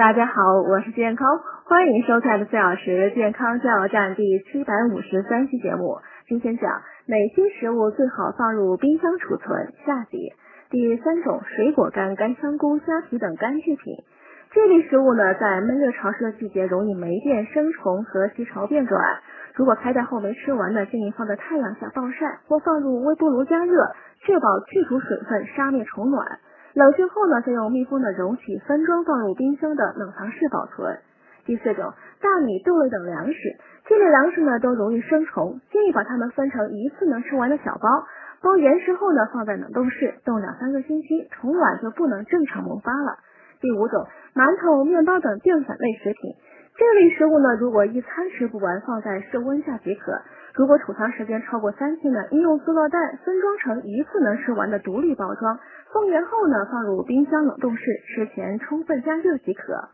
大家好，我是健康，欢迎收看的四小时健康加油站第七百五十三期节目。今天讲哪些食物最好放入冰箱储存？下集第三种水果干、干香菇、虾皮等干制品。这类食物呢，在闷热潮湿的季节容易霉变、生虫和吸潮变软。如果开袋后没吃完呢，建议放在太阳下暴晒，或放入微波炉加热，确保去除水分，杀灭虫卵。冷却后呢，再用密封的容器分装放入冰箱的冷藏室保存。第四种，大米、豆类等粮食，这类粮食呢都容易生虫，建议把它们分成一次能吃完的小包，包严实后呢放在冷冻室冻两三个星期，虫卵就不能正常萌发了。第五种，馒头、面包等淀粉类食品。这类食物呢，如果一餐吃不完，放在室温下即可。如果储藏时间超过三天呢，应用塑料袋分装成一次能吃完的独立包装，封严后呢，放入冰箱冷冻室，吃前充分加热即可。